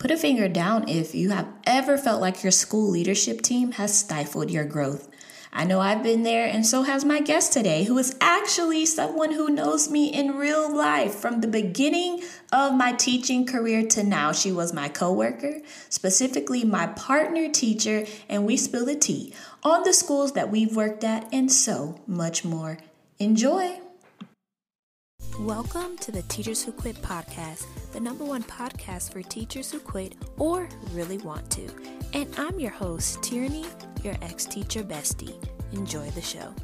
Put a finger down if you have ever felt like your school leadership team has stifled your growth. I know I've been there, and so has my guest today, who is actually someone who knows me in real life from the beginning of my teaching career to now. She was my coworker, specifically my partner teacher, and we spill the tea on the schools that we've worked at and so much more. Enjoy! Welcome to the Teachers Who Quit podcast, the number one podcast for teachers who quit or really want to. And I'm your host, Tierraney, your ex teacher bestie. Enjoy the show.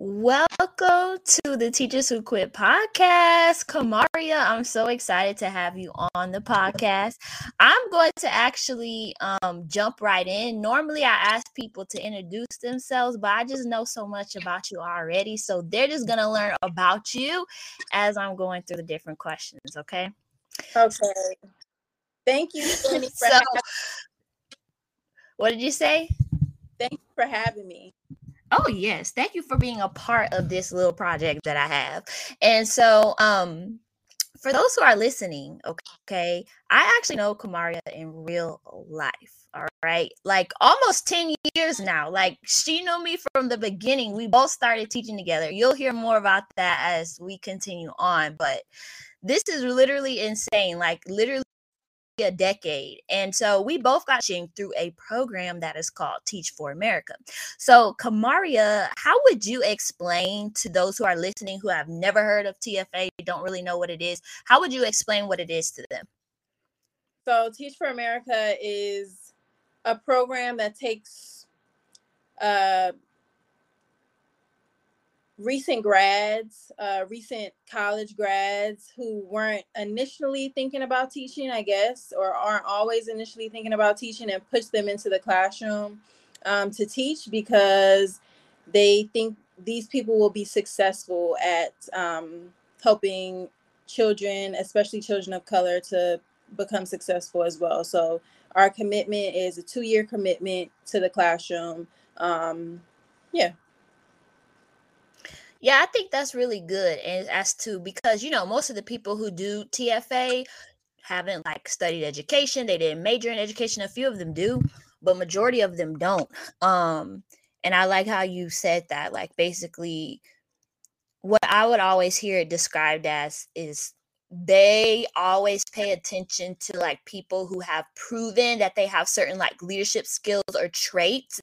Welcome to the Teachers Who Quit podcast. Kamaria, I'm so excited to have you on the podcast. I'm going to actually um, jump right in. Normally, I ask people to introduce themselves, but I just know so much about you already. So they're just going to learn about you as I'm going through the different questions, okay? Okay. Thank you. so, what did you say? Thank you for having me. Oh yes, thank you for being a part of this little project that I have. And so um for those who are listening, okay, I actually know Kamaria in real life. All right. Like almost 10 years now. Like she knew me from the beginning. We both started teaching together. You'll hear more about that as we continue on. But this is literally insane. Like literally a decade. And so we both got through a program that is called Teach for America. So, Kamaria, how would you explain to those who are listening who have never heard of TFA, don't really know what it is, how would you explain what it is to them? So, Teach for America is a program that takes uh, recent grads, uh, recent college grads who weren't initially thinking about teaching, I guess, or aren't always initially thinking about teaching and push them into the classroom um, to teach because they think these people will be successful at um, helping children, especially children of color, to become successful as well. So, our commitment is a two year commitment to the classroom. Um, yeah. Yeah, I think that's really good. And as to because you know, most of the people who do TFA haven't like studied education, they didn't major in education. A few of them do, but majority of them don't. Um, and I like how you said that, like basically what I would always hear it described as is they always pay attention to like people who have proven that they have certain like leadership skills or traits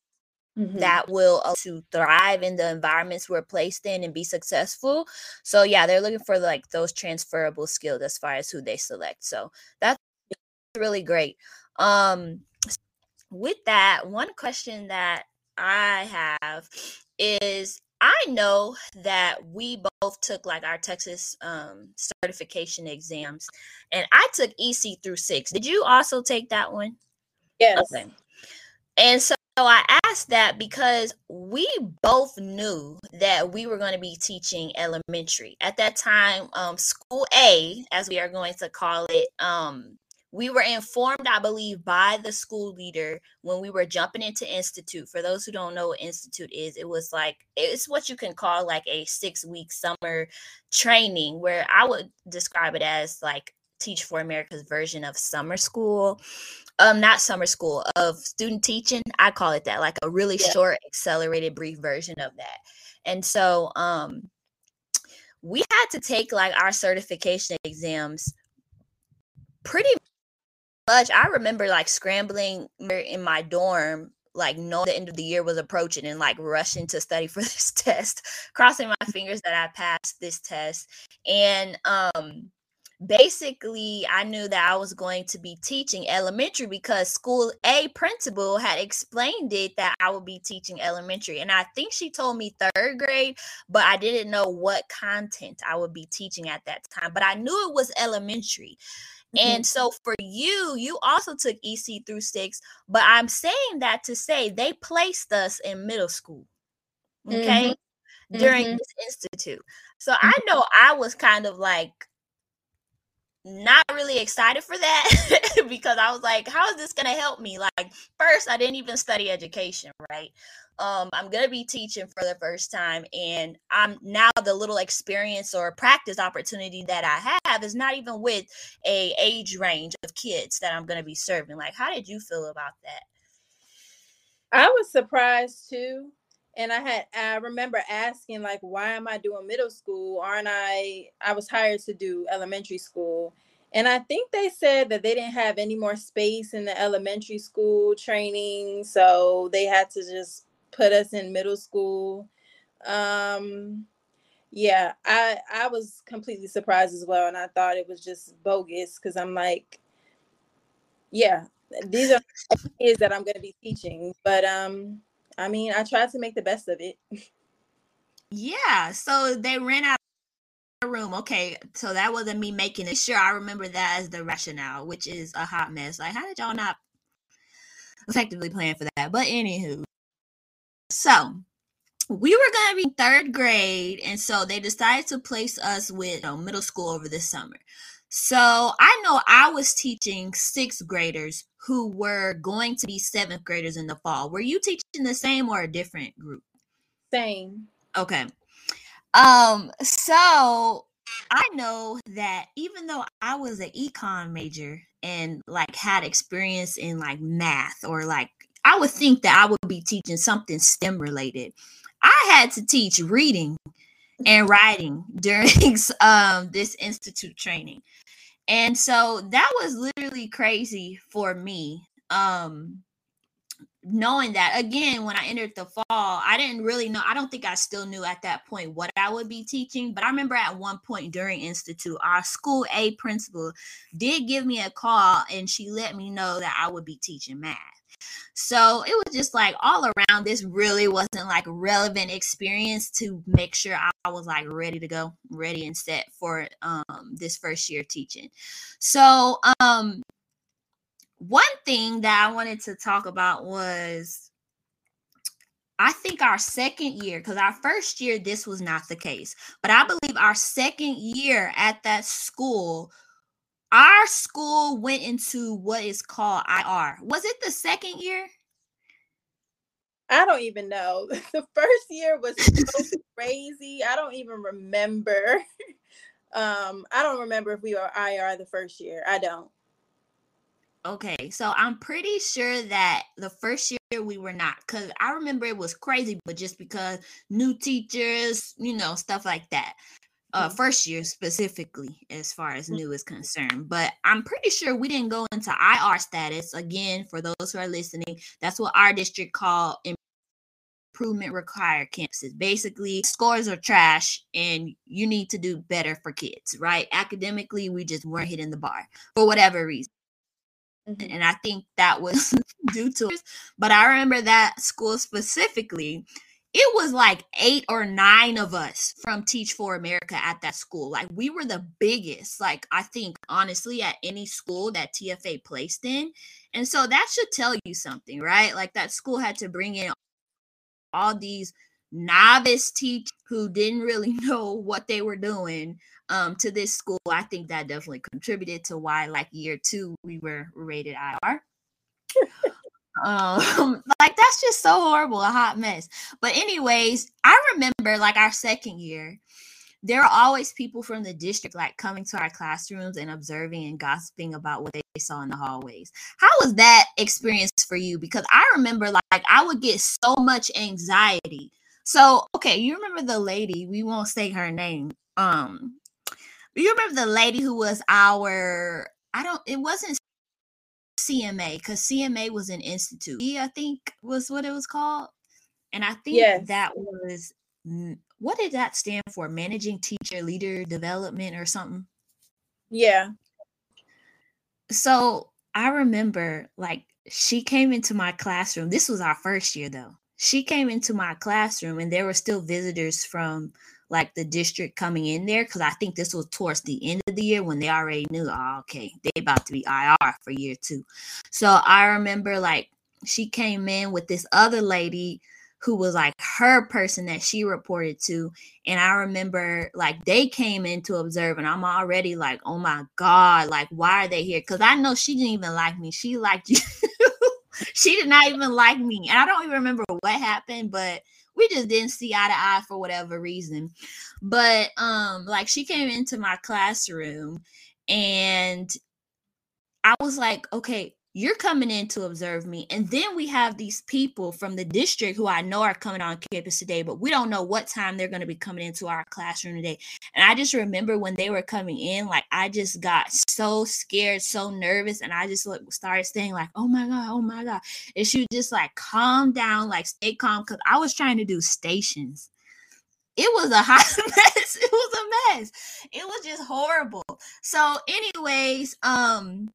Mm-hmm. that will to thrive in the environments we're placed in and be successful. So yeah, they're looking for like those transferable skills as far as who they select. So that's really great. Um with that, one question that I have is I know that we both took like our Texas um, certification exams, and I took EC through six. Did you also take that one? Yes. Okay. And so so I asked that because we both knew that we were going to be teaching elementary. At that time, um, school A, as we are going to call it, um, we were informed, I believe, by the school leader when we were jumping into institute. For those who don't know what institute is, it was like it's what you can call like a six week summer training, where I would describe it as like Teach for America's version of summer school. Um, not summer school of student teaching. I call it that, like a really yeah. short, accelerated, brief version of that. And so um we had to take like our certification exams pretty much. I remember like scrambling in my dorm like knowing the end of the year was approaching and like rushing to study for this test crossing my fingers that i passed this test and um basically I knew that I was going to be teaching elementary because school A principal had explained it that I would be teaching elementary. And I think she told me third grade, but I didn't know what content I would be teaching at that time. But I knew it was elementary. Mm-hmm. And so for you, you also took EC through six, but I'm saying that to say they placed us in middle school. Okay. Mm-hmm. During mm-hmm. this institute. So I mm-hmm. know I was kind of like not really excited for that because I was like, how is this going to help me? Like, first, I didn't even study education, right? Um, I'm going to be teaching for the first time, and I'm now the little experience or practice opportunity that I have is not even with a age range of kids that I'm going to be serving. Like, how did you feel about that? I was surprised too and I had I remember asking like why am I doing middle school? Aren't I I was hired to do elementary school. And I think they said that they didn't have any more space in the elementary school training so they had to just put us in middle school. Um yeah I I was completely surprised as well and I thought it was just bogus cuz I'm like yeah these are kids that I'm going to be teaching but um I mean, I tried to make the best of it. Yeah. So they ran out of room. Okay. So that wasn't me making it. Sure, I remember that as the rationale, which is a hot mess. Like, how did y'all not effectively plan for that? But anywho, so we were going to be third grade. And so they decided to place us with you know, middle school over this summer. So I know I was teaching sixth graders who were going to be seventh graders in the fall. Were you teaching the same or a different group? Same. Okay. Um, so I know that even though I was an econ major and like had experience in like math or like I would think that I would be teaching something STEM related. I had to teach reading and writing during um this institute training. And so that was literally crazy for me. Um knowing that again when I entered the fall, I didn't really know. I don't think I still knew at that point what I would be teaching, but I remember at one point during institute, our school A principal did give me a call and she let me know that I would be teaching math. So it was just like all around, this really wasn't like relevant experience to make sure I was like ready to go, ready and set for um, this first year teaching. So, um, one thing that I wanted to talk about was I think our second year, because our first year, this was not the case, but I believe our second year at that school, our school went into what is called IR. Was it the second year? I don't even know. The first year was so crazy. I don't even remember. Um, I don't remember if we were IR the first year. I don't. Okay, so I'm pretty sure that the first year we were not, because I remember it was crazy, but just because new teachers, you know, stuff like that uh, mm-hmm. first year specifically as far as mm-hmm. new is concerned. But I'm pretty sure we didn't go into IR status. Again, for those who are listening, that's what our district called improvement required campuses. Basically, scores are trash and you need to do better for kids, right? Academically, we just weren't hitting the bar for whatever reason. Mm-hmm. And I think that was due to. But I remember that school specifically it was like eight or nine of us from Teach for America at that school. Like we were the biggest, like I think honestly, at any school that TFA placed in. And so that should tell you something, right? Like that school had to bring in all these novice teachers who didn't really know what they were doing um, to this school. I think that definitely contributed to why, like year two, we were rated IR. Um, like that's just so horrible, a hot mess. But anyways, I remember like our second year, there are always people from the district like coming to our classrooms and observing and gossiping about what they saw in the hallways. How was that experience for you? Because I remember like I would get so much anxiety. So, okay, you remember the lady, we won't say her name. Um, you remember the lady who was our I don't it wasn't CMA because CMA was an institute. I think was what it was called. And I think yes. that was what did that stand for? Managing teacher leader development or something? Yeah. So I remember like she came into my classroom. This was our first year though. She came into my classroom and there were still visitors from like the district coming in there because I think this was towards the end of the year when they already knew, oh, okay, they about to be IR for year two. So I remember like she came in with this other lady who was like her person that she reported to. And I remember like they came in to observe, and I'm already like, oh my God, like, why are they here? Because I know she didn't even like me. She liked you. she did not even like me. And I don't even remember what happened, but we just didn't see eye to eye for whatever reason. But um, like she came into my classroom and I was like, okay, you're coming in to observe me. And then we have these people from the district who I know are coming on campus today, but we don't know what time they're going to be coming into our classroom today. And I just remember when they were coming in, like I just got so scared, so nervous. And I just like started saying, like, oh my God, oh my God. And she just like calm down, like stay calm. Cause I was trying to do stations it was a hot mess. It was a mess. It was just horrible. So, anyways, um,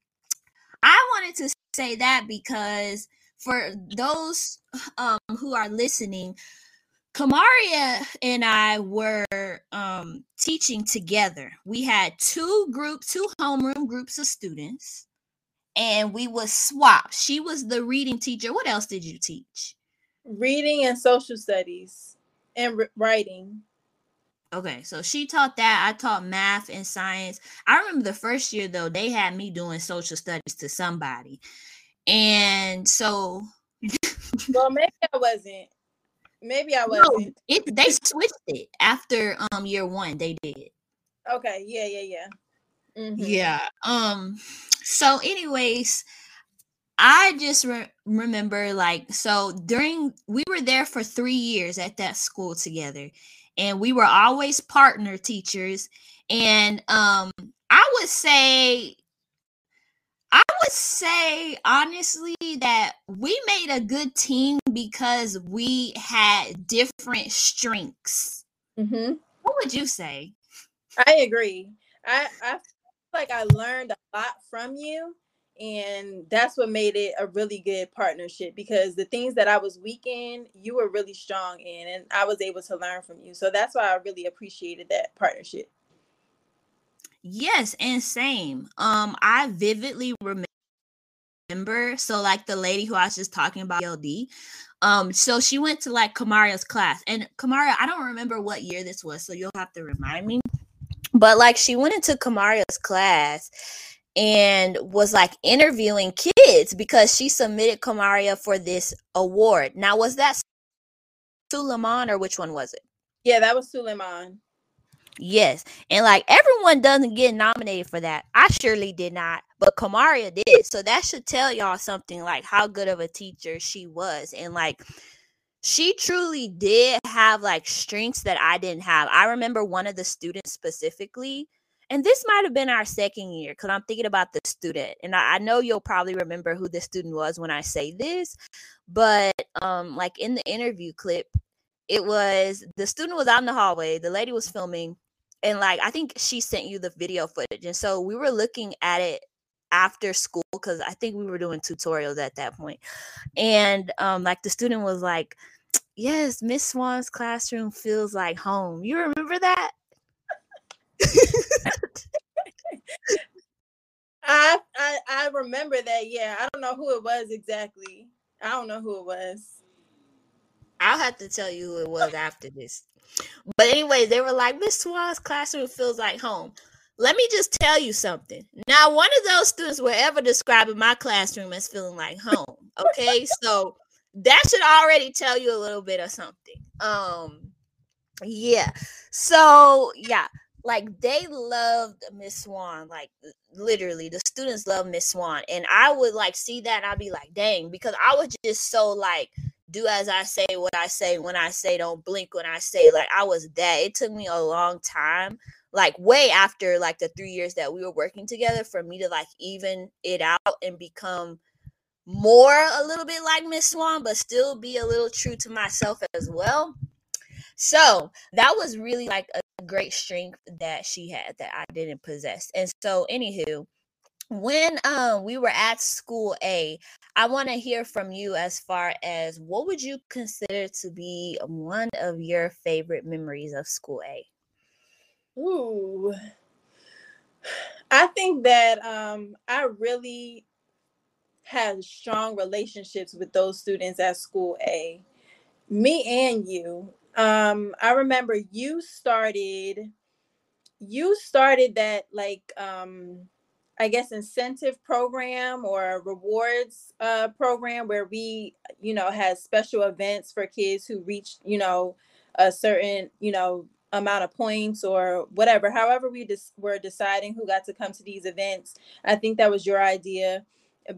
I wanted to say that because for those um, who are listening, Kamaria and I were um, teaching together. We had two groups, two homeroom groups of students, and we would swap. She was the reading teacher. What else did you teach? Reading and social studies and writing. Okay, so she taught that. I taught math and science. I remember the first year though, they had me doing social studies to somebody. And so Well, maybe I wasn't. Maybe I wasn't. No, it they switched it after um year one, they did. Okay, yeah, yeah, yeah. Mm-hmm. Yeah. Um so anyways, I just re- remember like so during we were there for 3 years at that school together and we were always partner teachers. And um i would say i would say honestly that we made a good team because we had different strengths. Mm-hmm. what would you say? I agree. I i feel like i learned a lot from you and that's what made it a really good partnership because the things that I was weak in, you were really strong in, and I was able to learn from you. So that's why I really appreciated that partnership. Yes, and same. Um, I vividly remember. So, like the lady who I was just talking about, LD. Um, so she went to like Kamaria's class, and Kamaria, I don't remember what year this was, so you'll have to remind me. But like, she went into Kamaria's class and was like interviewing kids because she submitted Kamaria for this award. Now, was that Sue Lehmann or which one was it? Yeah, that was Sue Lehmann. Yes. And like everyone doesn't get nominated for that. I surely did not, but Kamaria did. So that should tell y'all something like how good of a teacher she was. And like she truly did have like strengths that I didn't have. I remember one of the students specifically and this might have been our second year because I'm thinking about the student. And I, I, know you'll probably remember who the student was when I say this, but um, like in the interview clip, it was the student was out in the hallway, the lady was filming, and like I think she sent you the video footage. And so we were looking at it after school because I think we were doing tutorials at that point. And um, like the student was like, Yes, Miss Swan's classroom feels like home. You remember that? I, I I remember that. Yeah, I don't know who it was exactly. I don't know who it was. I'll have to tell you who it was after this. But anyway, they were like, Miss Swan's classroom feels like home. Let me just tell you something. Now, one of those students were ever describing my classroom as feeling like home. Okay, so that should already tell you a little bit of something. Um, yeah. So yeah, like they loved Miss Swan, like literally the students love Miss Swan. And I would like see that I'd be like, dang, because I was just so like do as I say, what I say when I say don't blink when I say like I was that. It took me a long time, like way after like the three years that we were working together for me to like even it out and become more a little bit like Miss Swan, but still be a little true to myself as well. So that was really like a great strength that she had that I didn't possess. And so, anywho, when um we were at school A, I want to hear from you as far as what would you consider to be one of your favorite memories of school A? Ooh. I think that um I really had strong relationships with those students at school A Me and you. Um, I remember you started you started that like um I guess incentive program or rewards uh program where we, you know, had special events for kids who reached, you know, a certain, you know, amount of points or whatever. However, we just were deciding who got to come to these events. I think that was your idea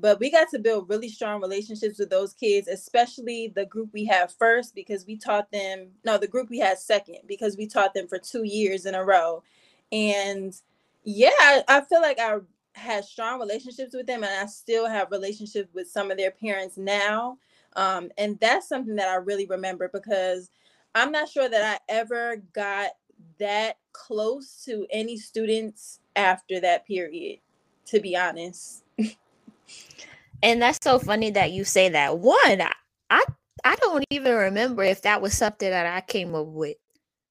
but we got to build really strong relationships with those kids especially the group we had first because we taught them no the group we had second because we taught them for two years in a row. And yeah i feel like i had strong relationships with them and i still have relationships with some of their parents now. Um, and that's something that i really remember because i'm not sure that i ever got that close to any students after that period to be honest And that's so funny that you say that. One, I, I don't even remember if that was something that I came up with.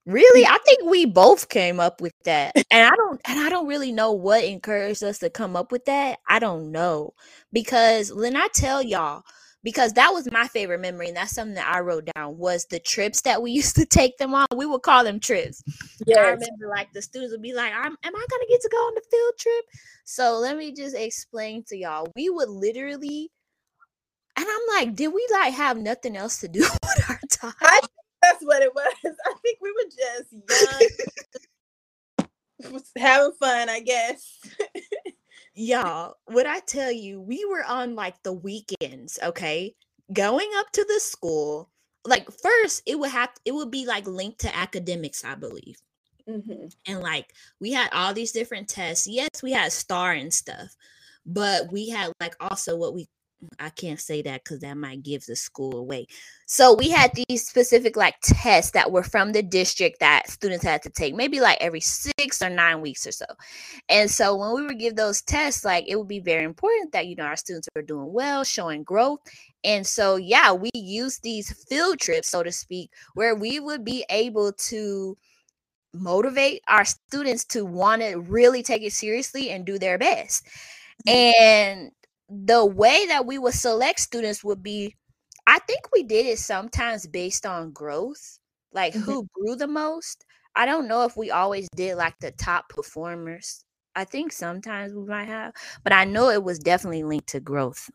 Really? I think we both came up with that. And I don't and I don't really know what encouraged us to come up with that. I don't know. Because when I tell y'all, because that was my favorite memory and that's something that i wrote down was the trips that we used to take them on. We would call them trips. Yeah i remember like the students would be like am i gonna get to go on the field trip? So let me just explain to y'all. We would literally and i'm like did we like have nothing else to do with our time? I that's what it was. I think we were just young having fun i guess Y'all, what I tell you, we were on like the weekends, okay? Going up to the school. Like first, it would have it would be like linked to academics, I believe. Mm-hmm. And like we had all these different tests. Yes, we had STAAR and stuff, but we had like also what we I can't say that because that might give the school away. So we had these specific like tests that were from the district that students had to take, maybe like every six or nine weeks or so. And so when we would give those tests, like it would be very important that you know our students are doing well, showing growth. And so yeah, we use these field trips, so to speak, where we would be able to motivate our students to want to really take it seriously and do their best. Mm-hmm. And the way that we would select students would be I think we did it sometimes based on growth, like mm-hmm. who grew the most. I don't know if we always did like the top performers. I think sometimes we might have, but I know it was definitely linked to growth.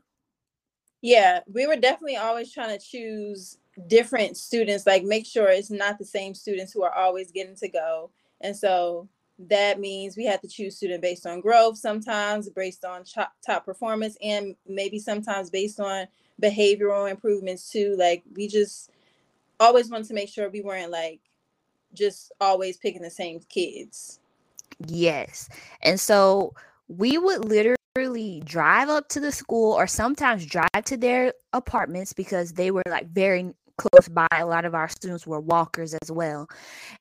Yeah, we were definitely always trying to choose different students, like make sure it's not the same students who are always getting to go. And so that means we have to choose student based on growth sometimes based on top, top performance and maybe sometimes based on behavioral improvements too. Like we just always want to make sure we weren't like just always picking the same kids. Yes. And so we would literally drive up to the school or sometimes drive to their apartments because they were like very close by. A lot of our students were walkers as well.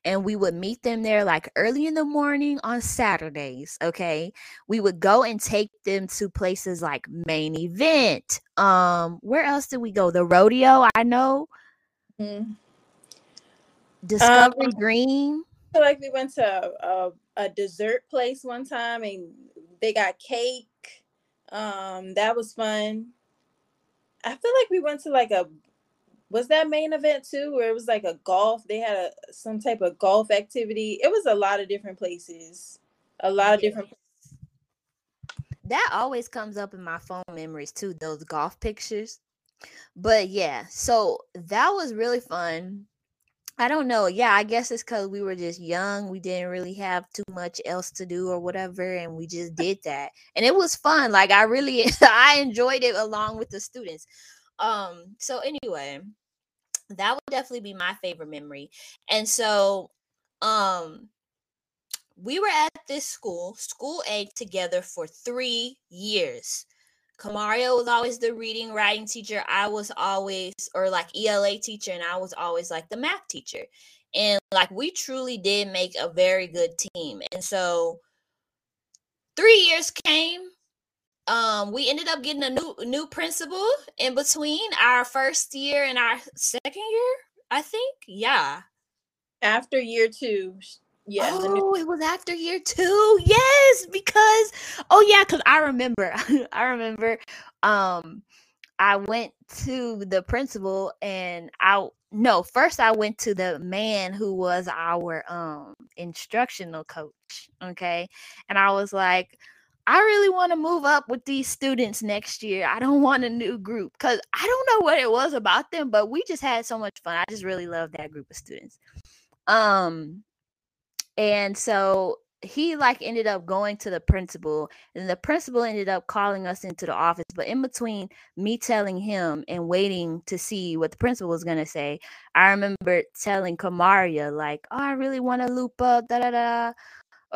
And we would meet them there like early in the morning on Saturdays. Okay. We would go and take them to places like main event. Um, where else did we go? The rodeo, I know. Mm-hmm. Discovery um, Green. Feel like we went to a, a dessert place one time and they got cake. Um, that was fun. I feel like we went to like a was that main event too where it was like a golf they had a some type of golf activity? It was a lot of different places a lot of different that always comes up in my phone memories too those golf pictures. But yeah so that was really fun. I don't know yeah i guess it's because we were just young we didn't really have too much else to do or whatever and we just did that. And it was fun like i really i enjoyed it along with the students um, so anyway, that would definitely be my favorite memory. And so, um, we were at this school, school A, together for three years. Kamaria was always the reading writing teacher. I was always, or like ELA teacher, and I was always like the math teacher. And like we truly did make a very good team. And so three years came, um we ended up getting a new new principal in between our first year and our second year i think yeah after year two yeah oh new- it was after year two yes because oh yeah because i remember i remember um i went to the principal and i no, first I went to the man who was our um instructional coach. Okay. And I was like, I really want to move up with these students next year. I don't want a new group because I don't know what it was about them, but we just had so much fun. I just really love that group of students. Um, and so he like ended up going to the principal and the principal ended up calling us into the office but in between me telling him and waiting to see what the principal was going to say i remember telling kamaria like oh i really want to loop up da da da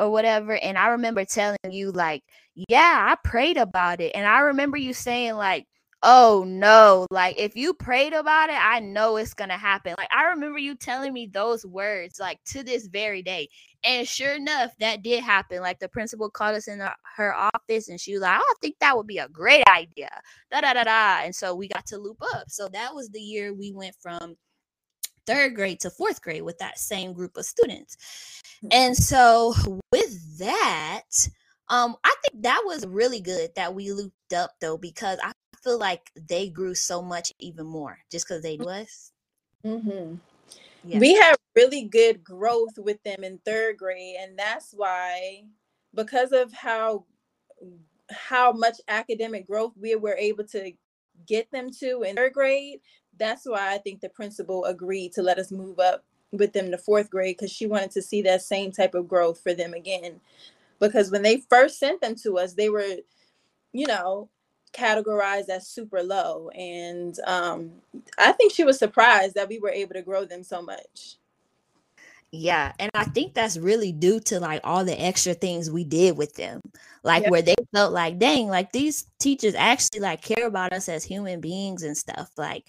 or whatever and i remember telling you like yeah i prayed about it and i remember you saying like oh no like if you prayed about it i know it's gonna happen like i remember you telling me those words like to this very day and sure enough that did happen like the principal called us in the, her office and she was like i think that would be a great idea da da da da and so we got to loop up so that was the year we went from third grade to fourth grade with that same group of students mm. and so with that um i think that was really good that we looped up though because i feel like they grew so much even more just because they was. Mm-hmm. Yeah. We had really good growth with them in third grade, and that's why, because of how how much academic growth we were able to get them to in third grade, that's why I think the principal agreed to let us move up with them to fourth grade because she wanted to see that same type of growth for them again. Because when they first sent them to us, they were, you know, categorized as super low and um, i think she was surprised that we were able to grow them so much yeah and i think that's really due to like all the extra things we did with them like yep. where they felt like dang like these teachers actually like care about us as human beings and stuff like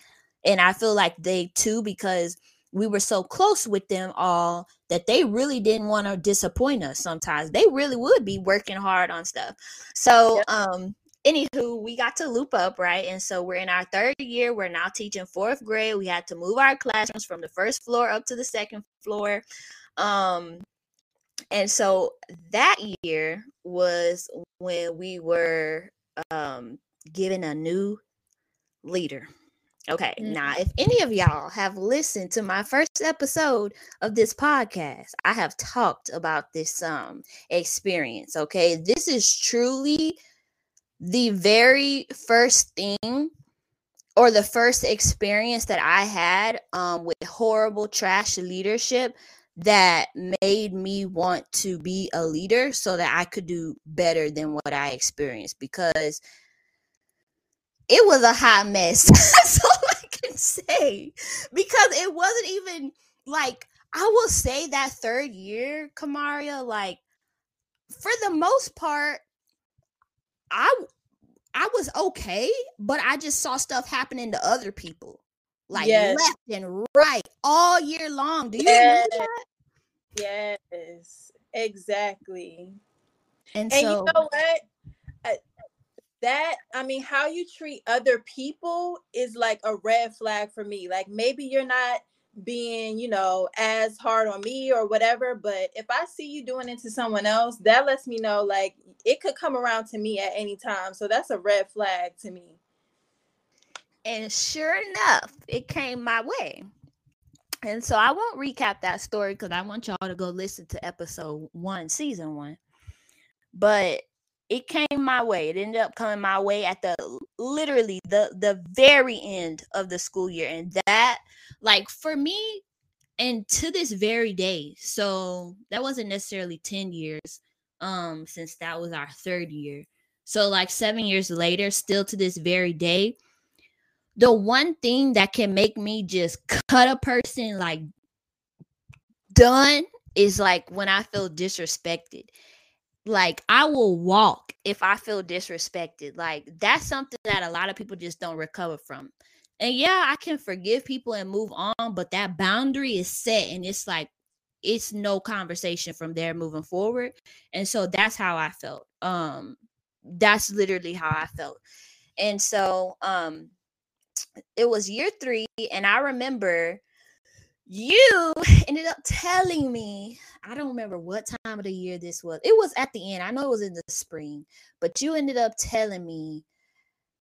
and i feel like they too because we were so close with them all that they really didn't want to disappoint us sometimes they really would be working hard on stuff so um anywho, we got to loop up, right? And so we're in our third year. We're now teaching fourth grade. We had to move our classrooms from the first floor up to the second floor. Um, and so that year was when we were um, given a new leader. Okay, mm-hmm. now if any of y'all have listened to my first episode of this podcast, I have talked about this um experience. Okay, this is truly the very first thing or the first experience that I had um, with horrible trash leadership that made me want to be a leader so that I could do better than what I experienced because it was a hot mess. That's all I can say. Because it wasn't even like, I will say that third year, Kamaria, like, for the most part, I I was okay, but I just saw stuff happening to other people, like yes. left and right all year long. Do you yes. Yes, exactly. And, and so, you know what? That I mean, how you treat other people is like a red flag for me. Like maybe you're not being, you know, as hard on me or whatever. But if I see you doing it to someone else, that lets me know like it could come around to me at any time. So that's a red flag to me. And sure enough, it came my way. And so I won't recap that story because I want y'all to go listen to episode one, season one. But it came my way. It ended up coming my way at the literally the the very end of the school year. And that like for me and to this very day, so that wasn't necessarily 10 years um since that was our third year. So like 7 years later, still to this very day, the one thing that can make me just cut a person like done is like when I feel disrespected like I will walk if I feel disrespected. Like that's something that a lot of people just don't recover from. And yeah, I can forgive people and move on, but that boundary is set and it's like it's no conversation from there moving forward. And so that's how I felt. Um that's literally how I felt. And so um it was year 3 and I remember you ended up telling me i don't remember what time of the year this was it was at the end i know it was in the spring but you ended up telling me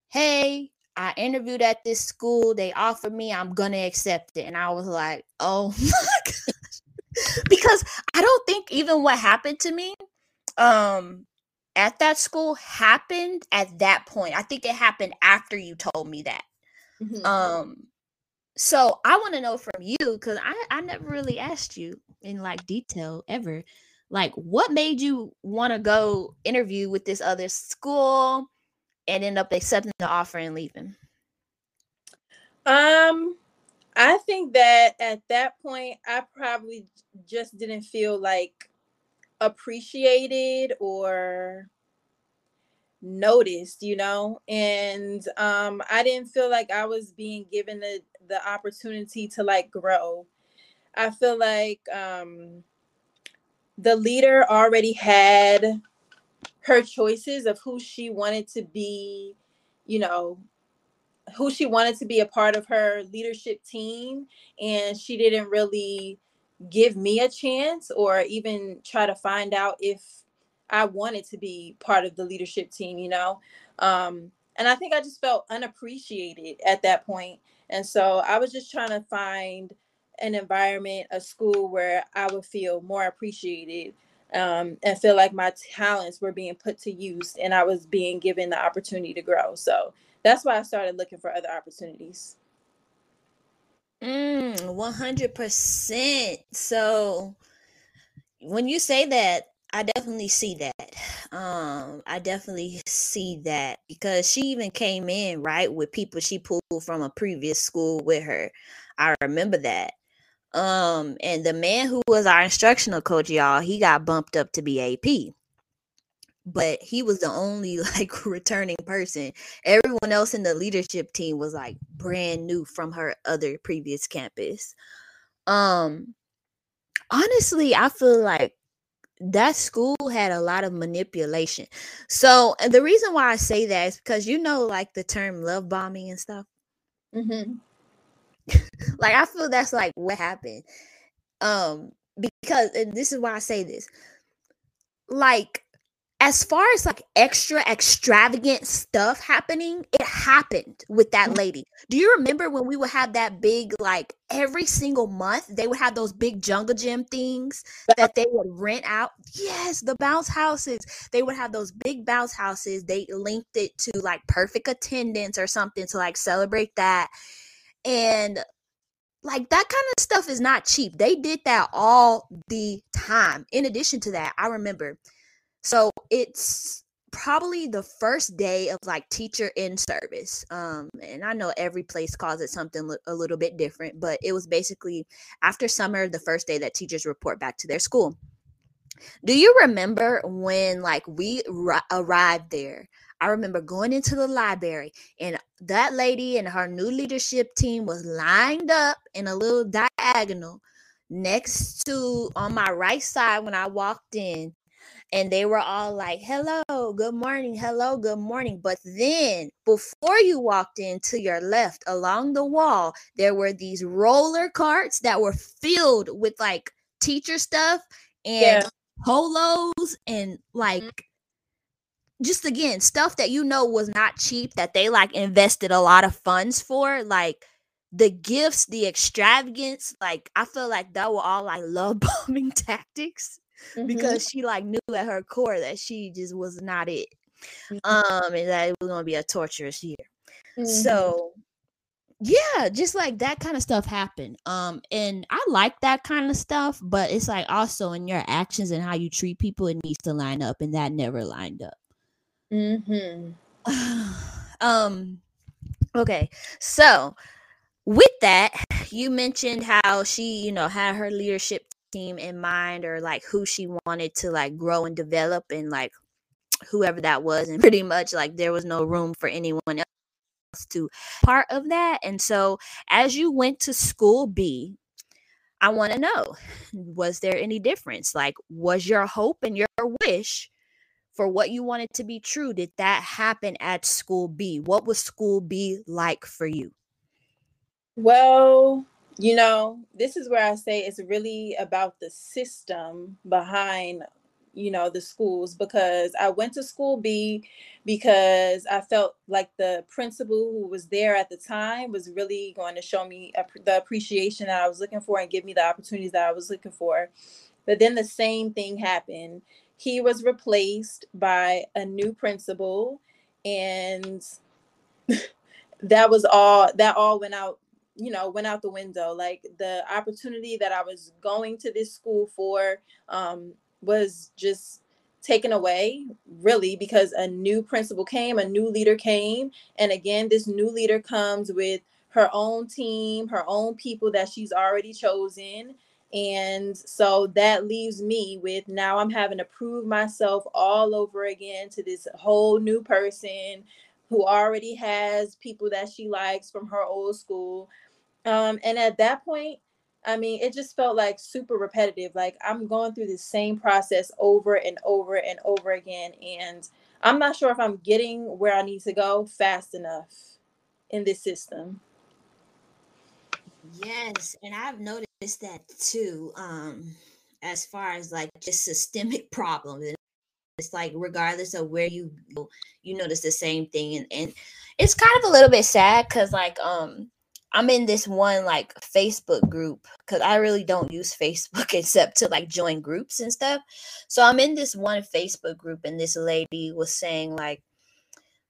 hey I interviewed at this school. They offered me. I'm gonna accept it. And I was like, oh my gosh. because I don't think even what happened to me um at that school happened at that point. I think it happened after you told me that. Mm-hmm. Um so I want to know from you because I, I never really asked you in like detail ever. Like, what made you want to go interview with this other school and end up accepting the offer and leaving? Um, I think that at that point, I probably just didn't feel like appreciated or noticed, you know, and um, I didn't feel like I was being given the the opportunity to like grow. I feel like um, the leader already had her choices of who she wanted to be, you know, who she wanted to be a part of her leadership team. And she didn't really give me a chance or even try to find out if I wanted to be part of the leadership team, you know. Um, and I think I just felt unappreciated at that point. And so I was just trying to find an environment, a school where I would feel more appreciated um, and feel like my talents were being put to use and I was being given the opportunity to grow. So that's why I started looking for other opportunities. Mm, 100%. So when you say that, I definitely see that. Um, I definitely see that because she even came in right with people she pulled from a previous school with her. I remember that. Um, and the man who was our instructional coach, y'all, he got bumped up to be AP. But he was the only like returning person. Everyone else in the leadership team was like brand new from her other previous campus. Um honestly, I feel like that school had a lot of manipulation. So the reason why I say that is because you know, like the term love bombing and stuff. Mm-hmm. like I feel that's like what happened. Um, because and this is why I say this. Like as far as like extra extravagant stuff happening, it happened with that mm. lady. Do you remember when we would have that big, like every single month, they would have those big jungle gym things that they would rent out? Yes, the bounce houses. They would have those big bounce houses. They linked it to like perfect attendance or something to like celebrate that. And like that kind of stuff is not cheap. They did that all the time. In addition to that, I remember so it's probably the first day of like teacher in service. Um, and I know every place calls it something a little bit different, but it was basically after summer, the first day that teachers report back to their school. Do you remember when like we arrived there? I remember going into the library and that lady and her new leadership team was lined up in a little diagonal next to on my right side when I walked in and they were all like, hello, good morning, hello, good morning. But then before you walked in to your left along the wall, there were these roller carts that were filled with like teacher stuff and yeah. polos and like mm-hmm. just again stuff that you know was not cheap that they like invested a lot of funds for like the gifts the extravagance like i feel like that were all like love bombing tactics mm-hmm. because she like knew at her core that she just was not it. Mm-hmm. Um, and that it was gonna be a torturous year. Mm-hmm. So yeah, just like that kind of stuff happened. Um, and I like that kind of stuff, but it's like also in your actions and how you treat people, it needs to line up, and that never lined up. Mm-hmm. um, okay, so with that, you mentioned how she, you know, had her leadership team in mind or like who she wanted to like grow and develop and like whoever that was and pretty much like there was no room for anyone else to part of that. And so as you went to school b i want to know was there any difference? Like was your hope and your wish for what you wanted to be true did that happen at school b? What was school b like for you? Well you know, this is where I say it's really about the system behind, you know the schools because I went to school B because I felt like the principal who was there at the time was really going to show me the appreciation that I was looking for and give me the opportunities that I was looking for. But then the same thing happened. He was replaced by a new principal and that was all that all went out you know went out the window. Like the opportunity that i was going to this school for um, was just taken away really because a new principal came a new leader came and again this new leader comes with her own team her own people that she's already chosen and so that leaves me with now i'm having to prove myself all over again to this whole new person who already has people that she likes from her old school um, and at that point I mean, it just felt like super repetitive. Like I'm going through the same process over and over and over again. And I'm not sure if I'm getting where I need to go fast enough in this system. Yes. And I've noticed that too. Um, as far as like just systemic problems. It's like regardless of where you go, you notice the same thing. And, and it's kind of a little bit sad because like um I'm in this one like Facebook group because I really don't use Facebook except to like join groups and stuff. So I'm in this one Facebook group, and this lady was saying, like,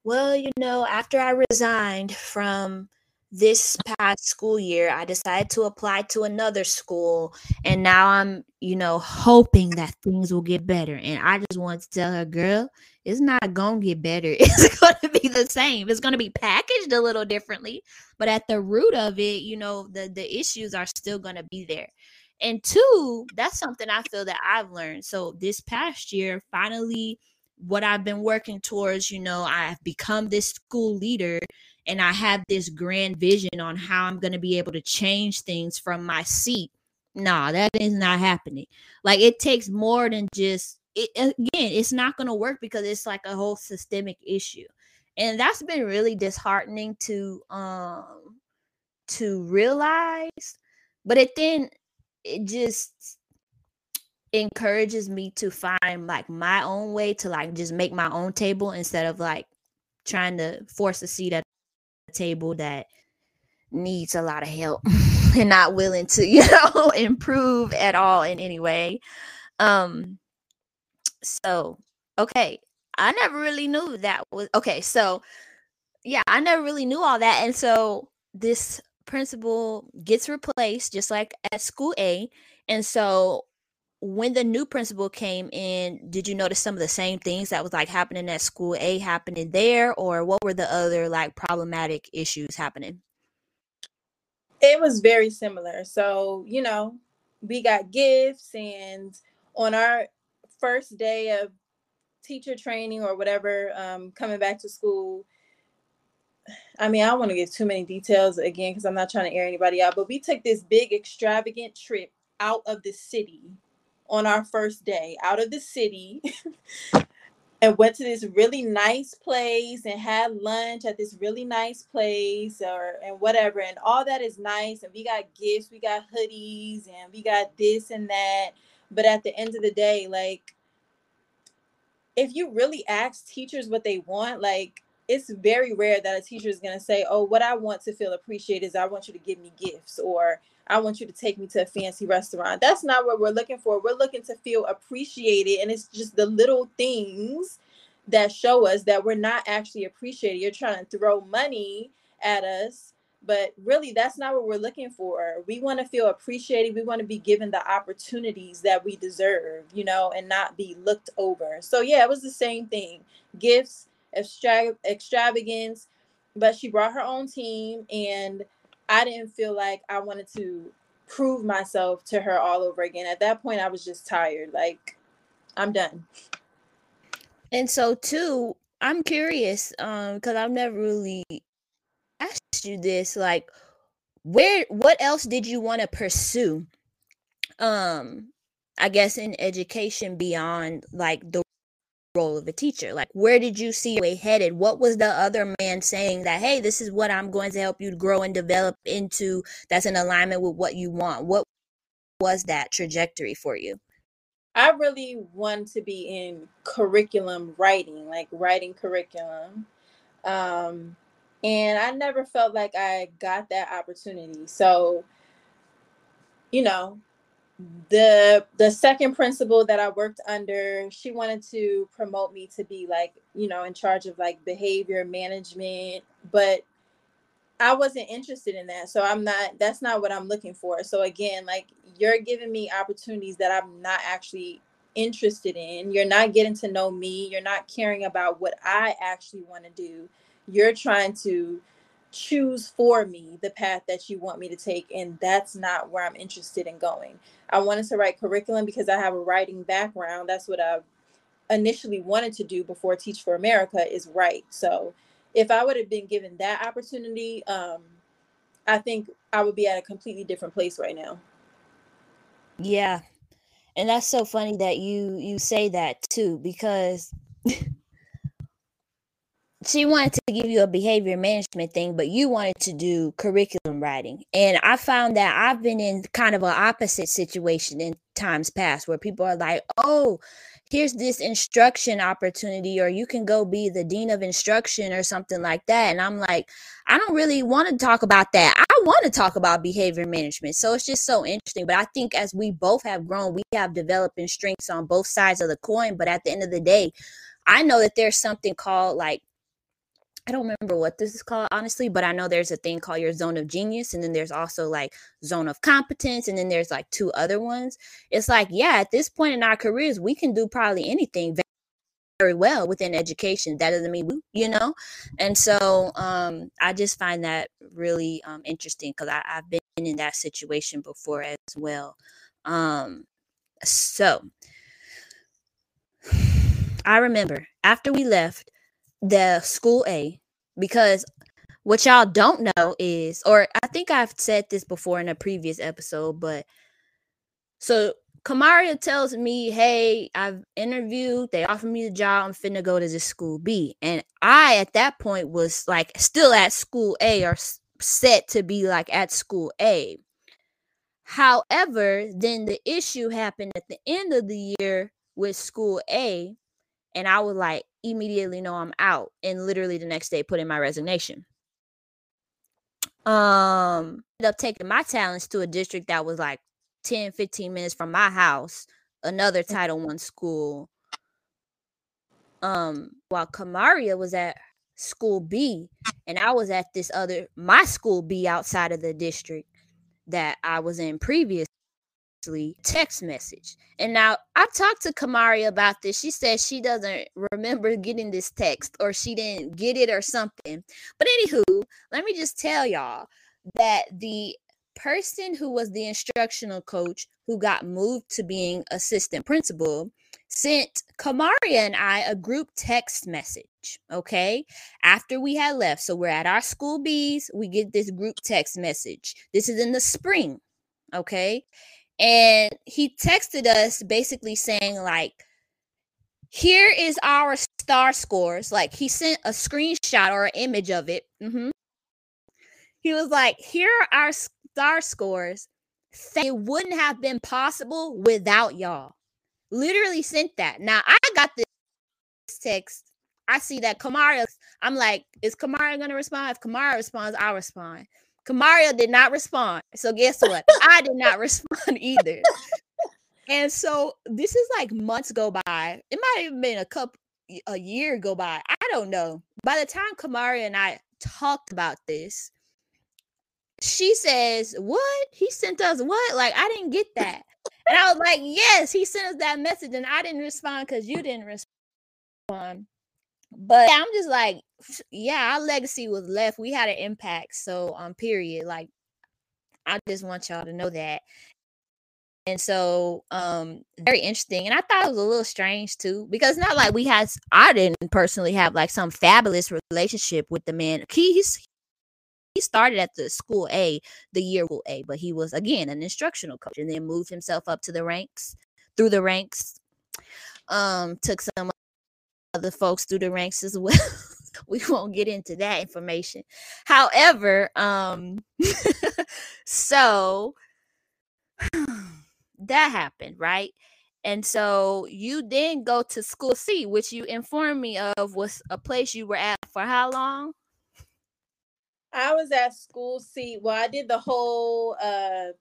well, you know, after I resigned from this past school year, I decided to apply to another school, and now I'm, you know, hoping that things will get better. And I just want to tell her, girl, it's not gonna get better. It's gonna be the same. It's gonna be packaged a little differently, but at the root of it, you know, the the issues are still gonna be there. And two, that's something I feel that I've learned. So this past year, finally, what I've been working towards, you know, I've become this school leader and I have this grand vision on how I'm going to be able to change things from my seat. Nah, that is not happening. Like it takes more than just it again, it's not going to work because it's like a whole systemic issue. And that's been really disheartening to um to realize, but it then it just encourages me to find like my own way to like just make my own table instead of like trying to force a seat at table that needs a lot of help and not willing to, you know, improve at all in any way. Um so, okay, I never really knew that was okay. So, yeah, I never really knew all that. And so this principal gets replaced just like at school A. And so when the new principal came in, did you notice some of the same things that was like happening at school A happening there, or what were the other like problematic issues happening? It was very similar. So, you know, we got gifts, and on our first day of teacher training or whatever, um, coming back to school, I mean, I don't want to give too many details again because I'm not trying to air anybody out, but we took this big extravagant trip out of the city on our first day out of the city and went to this really nice place and had lunch at this really nice place or and whatever and all that is nice and we got gifts we got hoodies and we got this and that. But at the end of the day like if you really ask teachers what they want like it's very rare that a teacher is going to say oh what i want to feel appreciated is i want you to give me gifts or I want you to take me to a fancy restaurant. That's not what we're looking for. We're looking to feel appreciated. And it's just the little things that show us that we're not actually appreciated. You're trying to throw money at us, but really that's not what we're looking for. We want to feel appreciated. We want to be given the opportunities that we deserve, you know, and not be looked over. So yeah, it was the same thing. Gifts, extra- extravagance, but she brought her own team and I didn't feel like I wanted to prove myself to her all over again. At that point, I was just tired. Like, I'm done. And so, too, I'm curious, um, because I've never really asked you this. Like, where, what else did you want to pursue? Um, I guess in education beyond like the role of a teacher? Like, where did you see way headed? What was the other man saying that, hey, this is what I'm going to help you grow and develop into that's in alignment with what you want? What was that trajectory for you? I really want to be in curriculum writing, like writing curriculum. Um, and I never felt like I got that opportunity. So, you know, the the second principal that I worked under, she wanted to promote me to be like, you know, in charge of like behavior management, but I wasn't interested in that. So I'm not that's not what I'm looking for. So again, like you're giving me opportunities that I'm not actually interested in. You're not getting to know me. You're not caring about what I actually want to do. You're trying to choose for me the path that you want me to take and that's not where I'm interested in going. I wanted to write curriculum because I have a writing background. That's what I initially wanted to do before Teach for America is write. So if I would have been given that opportunity, um, I think I would be at a completely different place right now. Yeah. And that's so funny that you you say that too because she wanted to give you a behavior management thing, but you wanted to do curriculum writing. And I found that I've been in kind of an opposite situation in times past where people are like, oh, here's this instruction opportunity, or you can go be the dean of instruction or something like that. And I'm like, I don't really want to talk about that. I want to talk about behavior management. So it's just so interesting. But I think as we both have grown, we have developing strengths on both sides of the coin. But at the end of the day, I know that there's something called like I don't remember what this is called, honestly, but I know there's a thing called your zone of genius, and then there's also like zone of competence, and then there's like two other ones. It's like, yeah, at this point in our careers, we can do probably anything very well within education. That doesn't mean you know, and so um, I just find that really um, interesting because I've been in that situation before as well. Um, so I remember after we left the school A because what y'all don't know is, or I think I've said this before in a previous episode, but so Kamaria tells me, Hey, I've interviewed, they offered me the job, I'm finna go to this school B. And I, at that point, was like still at school A or set to be like at school A. However, then the issue happened at the end of the year with school A and I was like immediately know I'm out and literally the next day put in my resignation. Um, ended up taking my talents to a district that was like 10, 15 minutes from my house, another mm. Title One school. Um, while Kamaria was at school B, and I was at this other my school B outside of the district that I was in previous text message. And now I talked to Kamari about this. She said she doesn't remember getting this text or she didn't get it or something. But anywho, let me just tell y'all that the person who was the instructional coach who got moved to being assistant principal sent Kamaria and I a group text message. Okay. After we had left. So we're at our school bees. We get this group text message. This is in the spring. Okay and he texted us basically saying like here is our STAAR scores. Like he sent a screenshot or an image of it. Mm-hmm. he was like here are our STAAR scores. It wouldn't have been possible without y'all. Literally sent that. Now i got this text. I see that Kamaria i'm like is Kamaria gonna respond? If Kamaria responds i'll respond Kamaria did not respond. So guess what? I did not respond either. And so this is like months go by. It might have been a couple a year go by. I don't know. By the time Kamaria and I talked about this, she says, What? He sent us what? Like, I didn't get that. And I was like, Yes, he sent us that message, and I didn't respond because you didn't respond. But I'm just like, yeah, our legacy was left. We had an impact. So, um, period. Like, I just want y'all to know that. And so, um, very interesting. And I thought it was a little strange too, because not like we had, I didn't personally have like some fabulous relationship with the man. He's, he started at the school A, the year A, but he was again an instructional coach and then moved himself up to the ranks through the ranks. Um, took some other folks through the ranks as well. we won't get into that information. However, um so that happened, right? And so you then go to school C, which you informed me of was a place you were at for how long? I was at school C. Well, I did the whole uh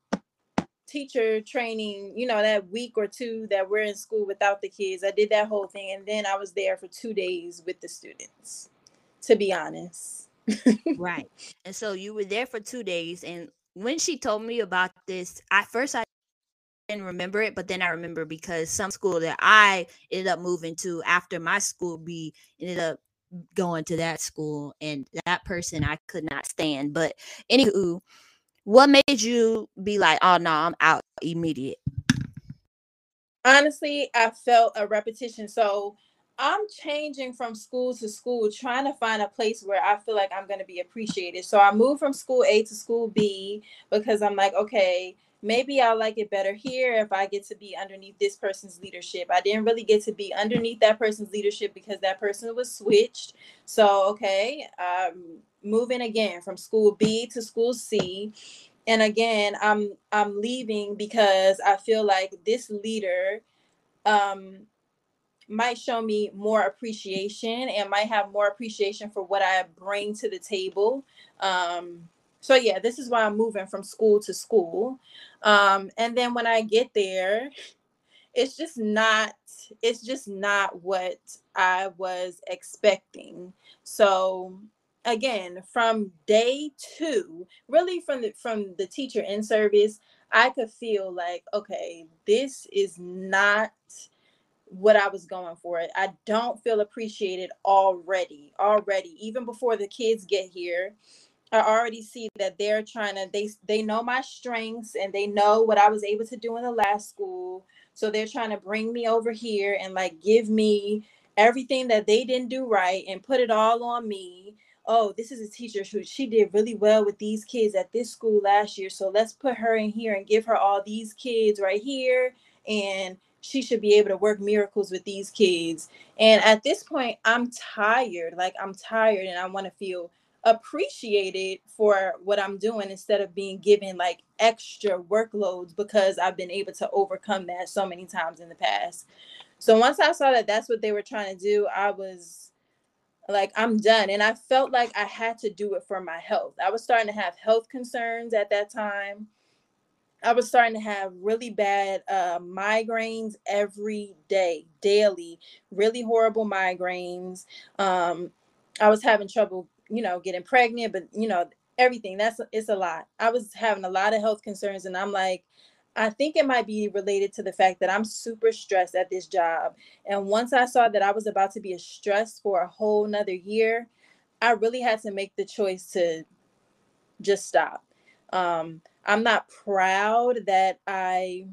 teacher training, you know, that week or two that we're in school without the kids. I did that whole thing and then I was there for 2 days with the students. To be honest. right. And so you were there for 2 days and when she told me about this, I first I didn't remember it, but then I remember because some school that I ended up moving to after my school be ended up going to that school and that person I could not stand. But anywho, what made you be like, oh no, I'm out immediate? Honestly, I felt a repetition. So I'm changing from school to school, trying to find a place where I feel like I'm going to be appreciated. So I moved from school A to school B because I'm like, okay, maybe I'll like it better here if I get to be underneath this person's leadership. I didn't really get to be underneath that person's leadership because that person was switched. So, okay, um, moving again from school B to school C. And again, I'm I'm leaving because I feel like this leader um might show me more appreciation and might have more appreciation for what I bring to the table. Um, so yeah, this is why I'm moving from school to school. Um, and then when I get there, it's just not it's just not what I was expecting. So again, from day 2, really from the from the teacher in service, I could feel like okay, this is not what I was going for. I don't feel appreciated already. Already, even before the kids get here, I already see that they're trying to they they know my strengths and they know what I was able to do in the last school. So they're trying to bring me over here and like give me everything that they didn't do right and put it all on me. Oh, this is a teacher who she did really well with these kids at this school last year. So let's put her in here and give her all these kids right here and she should be able to work miracles with these kids. And at this point, I'm tired. Like I'm tired and I want to feel appreciated for what I'm doing instead of being given like extra workloads because I've been able to overcome that so many times in the past. So once I saw that that's what they were trying to do, I was like, I'm done. And I felt like I had to do it for my health. I was starting to have health concerns at that time. I was starting to have really bad uh, migraines every day, daily, really horrible migraines. Um, I was having trouble you know, getting pregnant, but you know, everything. That's it's a lot. I was having a lot of health concerns, and I'm like, I think it might be related to the fact that I'm super stressed at this job. And once I saw that I was about to be stressed for a whole nother year, I really had to make the choice to just stop. Um, I'm not proud that I,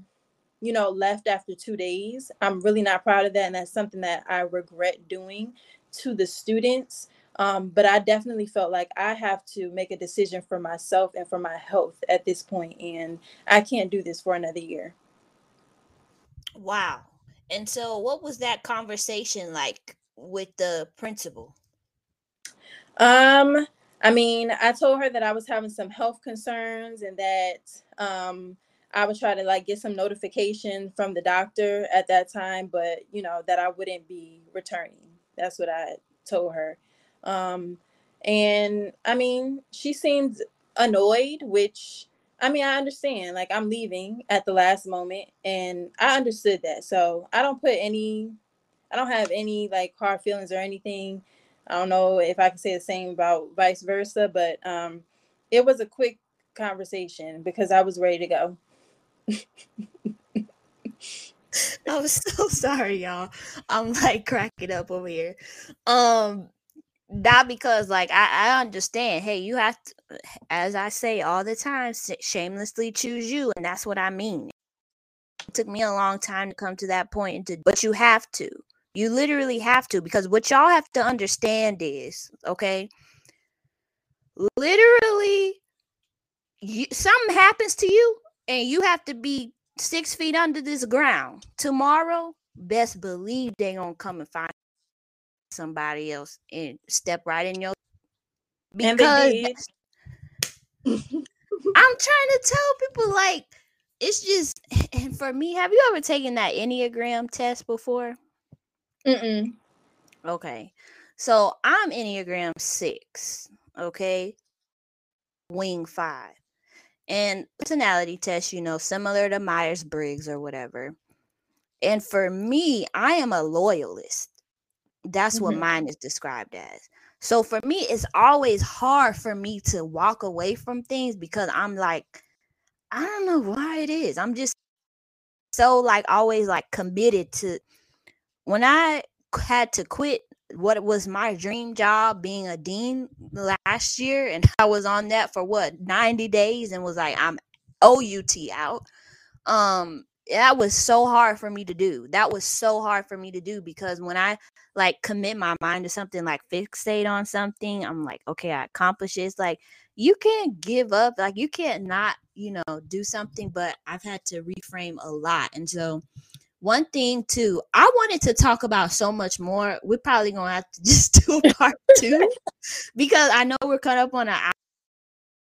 you know, left after two days. I'm really not proud of that. And that's something that I regret doing to the students um, but I definitely felt like I have to make a decision for myself and for my health at this point, and I can't do this for another year. Wow. And so, what was that conversation like with the principal? Um, I mean, I told her that I was having some health concerns and that um, I would try to like get some notification from the doctor at that time, but you know, that I wouldn't be returning. That's what I told her. Um, and I mean, she seemed annoyed, which I mean, I understand. Like, I'm leaving at the last moment, and I understood that. So I don't put any, I don't have any like hard feelings or anything. I don't know if I can say the same about vice versa, but um, it was a quick conversation because I was ready to go. I'm so sorry, y'all. I'm like cracking up over here. Um, not because like I, I understand hey you have to as i say all the time shamelessly choose you and that's what i mean. It took me a long time to come to that and to, but you have to. You literally have to because what y'all have to understand is okay? Literally you, something happens to you and you have to be six feet under this ground. Tomorrow best believe they gonna come and find somebody else and step right in your because I'm trying to tell people like it's just and for me, have you ever taken that Enneagram test before? Mm-mm. Okay. So I'm Enneagram six, okay? Wing five. And personality test, you know, similar to Myers Briggs or whatever. And for me, I am a loyalist. That's what Mhm. mine is described as. So for me, it's always hard for me to walk away from things because I'm like, I don't know why it is. I'm just so like always like committed to when I had to quit what was my dream job being a dean last year and I was on that for what 90 days and was like I'm OUT out. Um that was so hard for me to do. That was so hard for me to do because when I like commit my mind to something like fixate on something, I'm like, okay, I accomplished it. It's like you can't give up. Like you can't not, you know, do something, but I've had to reframe a lot. And so one thing too, I wanted to talk about so much more. We're probably gonna have to just do a part two because I know we're cut up on an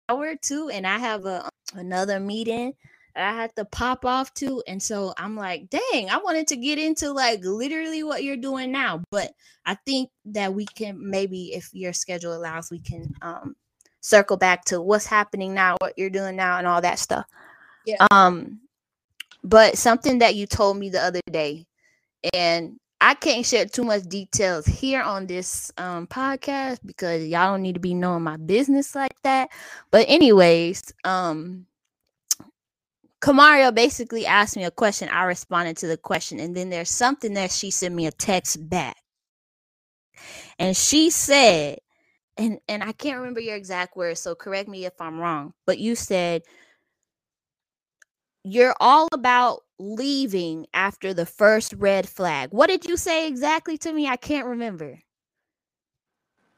hour two, and I have a another meeting I had to pop off to. And so I'm like, dang, I wanted to get into like literally what you're doing now. But I think that we can maybe, if your schedule allows, we can um circle back to what's happening now, what you're doing now, and all that stuff. Yeah. Um, but something that you told me the other day, and I can't share too much details here on this um podcast because y'all don't need to be knowing my business like that. But anyways, um Kamaria basically asked me a question. I responded to the question, and then there's something that she sent me a text back. And she said, and and I can't remember your exact words, so correct me if I'm wrong, but you said you're all about leaving after the first red flag. What did you say exactly to me? I can't remember.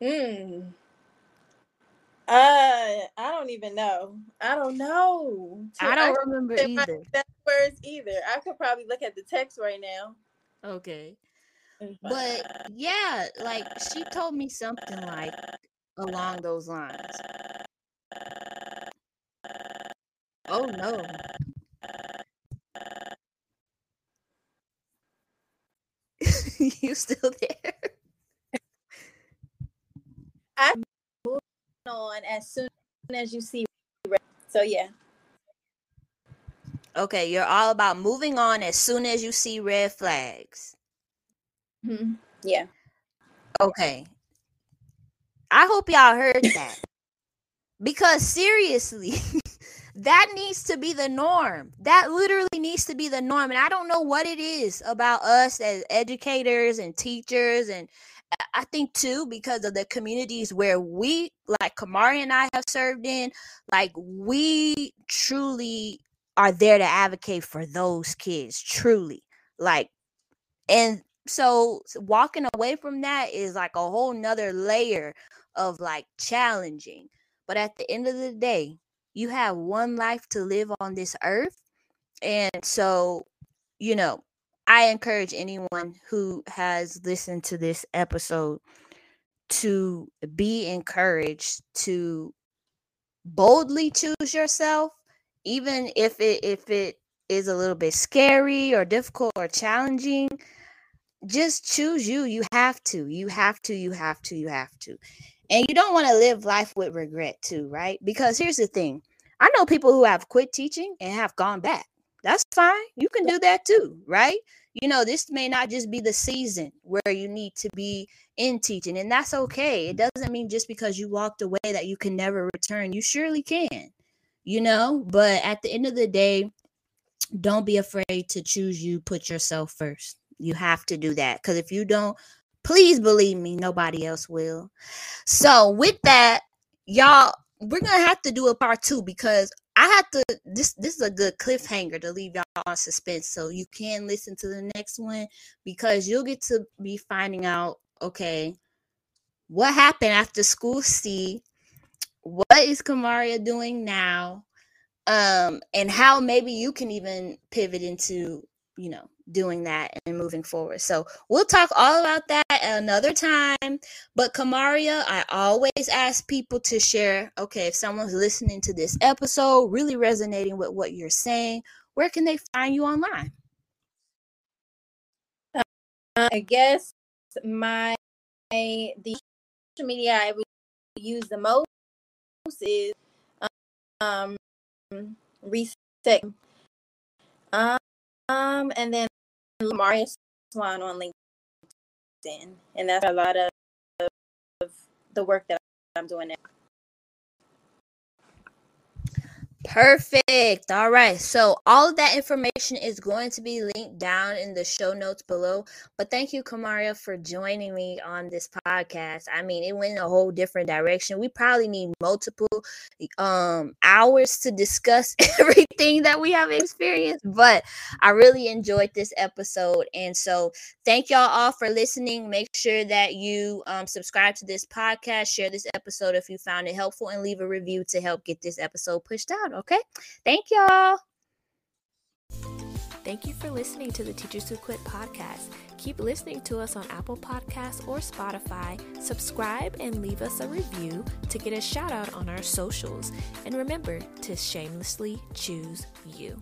Hmm. Uh, I don't even know. I don't know. I don't remember either. That words either. I could probably look at the text right now. Okay. But yeah, like she told me something like along those lines. Oh no. you still there? On as soon as you see. red. So yeah. Okay, you're all about moving on as soon as you see red flags. Mhm. Yeah. Okay. I hope y'all heard that. because seriously, that needs to be the norm. That literally needs to be the norm. And I don't know what it is about us as educators and teachers. And I- think too, because of the communities where we, like Kamari and I have served in, like we truly are there to advocate for those kids, truly. Like, and so walking away from that is like a whole nother layer of like challenging. But at the end of the day, you have one life to live on this earth. And so, you know, I encourage anyone who has listened to this episode to be encouraged to boldly choose yourself even if it if it is a little bit scary or difficult or challenging just choose you. You have to you have to you have to you have to. And you don't want to live life with regret too right? Because here's the thing i know people who have quit teaching and have gone back. That's fine you can do that too right you know this may not just be the season where you need to be in teaching and that's okay. It doesn't mean just because you walked away that you can never return. You surely can you know but at the end of the day don't be afraid to choose you put yourself first. You have to do that because if you don't please believe me nobody else will. So with that y'all we're gonna have to do a part two because i have to this this is a good cliffhanger to leave y'all on suspense. So you can listen to the next one because you'll get to be finding out okay what happened after school c what is kamaria doing now um and how maybe you can even pivot into you know doing that and moving forward so we'll talk all about that another time but kamaria i always ask people to share okay if someone's listening to this episode really resonating with what you're saying where can they find you online? Uh, I guess my the social media I would use the most is um reset um Um, and then Maria Swan on LinkedIn, and that's a lot of, of the work that I'm doing now. Perfect. All right. So, all of that information is going to be linked down in the show notes below. But thank you, Kamaria, for joining me on this podcast. I mean, it went in a whole different direction. We probably need multiple um, hours to discuss everything that we have experienced, but I really enjoyed this episode. And so, thank y'all all for listening. Make sure that you um, subscribe to this podcast, share this episode if you found it helpful, and leave a review to help get this episode pushed Okay. Thank y'all. Thank you for listening to the Teachers Who Quit podcast. Keep listening to us on Apple Podcasts or Spotify. Subscribe and leave us a review to get a shout out on our socials. And remember to shamelessly choose you.